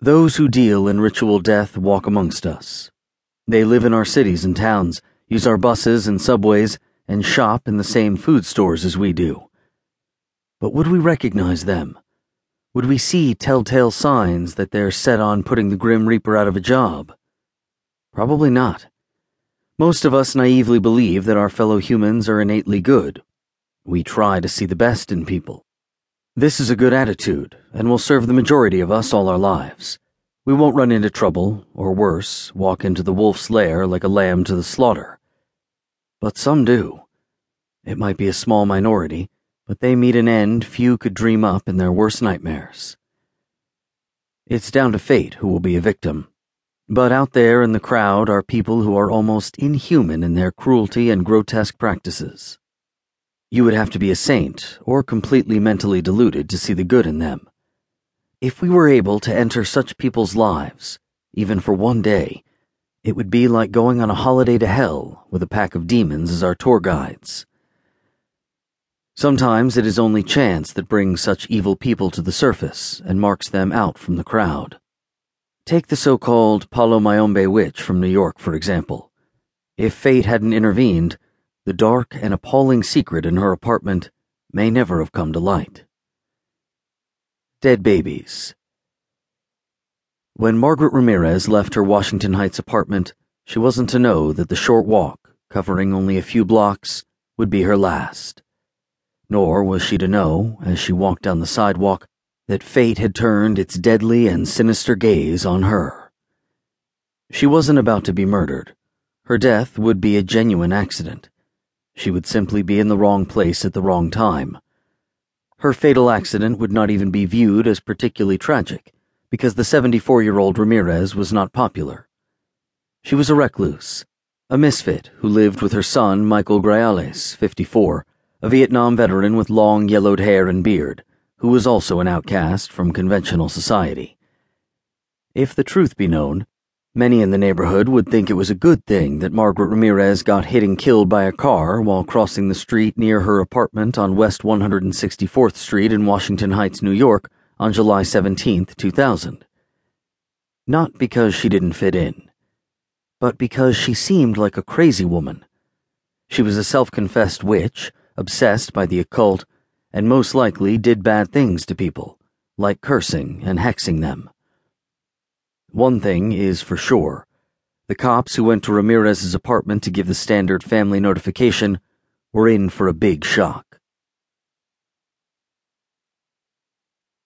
Those who deal in ritual death walk amongst us. They live in our cities and towns, use our buses and subways, and shop in the same food stores as we do. But would we recognize them? Would we see telltale signs that they're set on putting the Grim Reaper out of a job? Probably not. Most of us naively believe that our fellow humans are innately good. We try to see the best in people. This is a good attitude, and will serve the majority of us all our lives. We won't run into trouble, or worse, walk into the wolf's lair like a lamb to the slaughter. But some do. It might be a small minority, but they meet an end few could dream up in their worst nightmares. It's down to fate who will be a victim. But out there in the crowd are people who are almost inhuman in their cruelty and grotesque practices. You would have to be a saint or completely mentally deluded to see the good in them. If we were able to enter such people's lives, even for one day, it would be like going on a holiday to hell with a pack of demons as our tour guides. Sometimes it is only chance that brings such evil people to the surface and marks them out from the crowd. Take the so called Palo Mayombe witch from New York, for example. If fate hadn't intervened, the dark and appalling secret in her apartment may never have come to light. Dead babies. When Margaret Ramirez left her Washington Heights apartment, she wasn't to know that the short walk, covering only a few blocks, would be her last. Nor was she to know, as she walked down the sidewalk, that fate had turned its deadly and sinister gaze on her. She wasn't about to be murdered. Her death would be a genuine accident. She would simply be in the wrong place at the wrong time. Her fatal accident would not even be viewed as particularly tragic, because the 74 year old Ramirez was not popular. She was a recluse, a misfit who lived with her son, Michael Grajales, 54, a Vietnam veteran with long yellowed hair and beard, who was also an outcast from conventional society. If the truth be known, Many in the neighborhood would think it was a good thing that Margaret Ramirez got hit and killed by a car while crossing the street near her apartment on West 164th Street in Washington Heights, New York, on July 17, 2000. Not because she didn't fit in, but because she seemed like a crazy woman. She was a self confessed witch, obsessed by the occult, and most likely did bad things to people, like cursing and hexing them. One thing is for sure the cops who went to Ramirez's apartment to give the standard family notification were in for a big shock.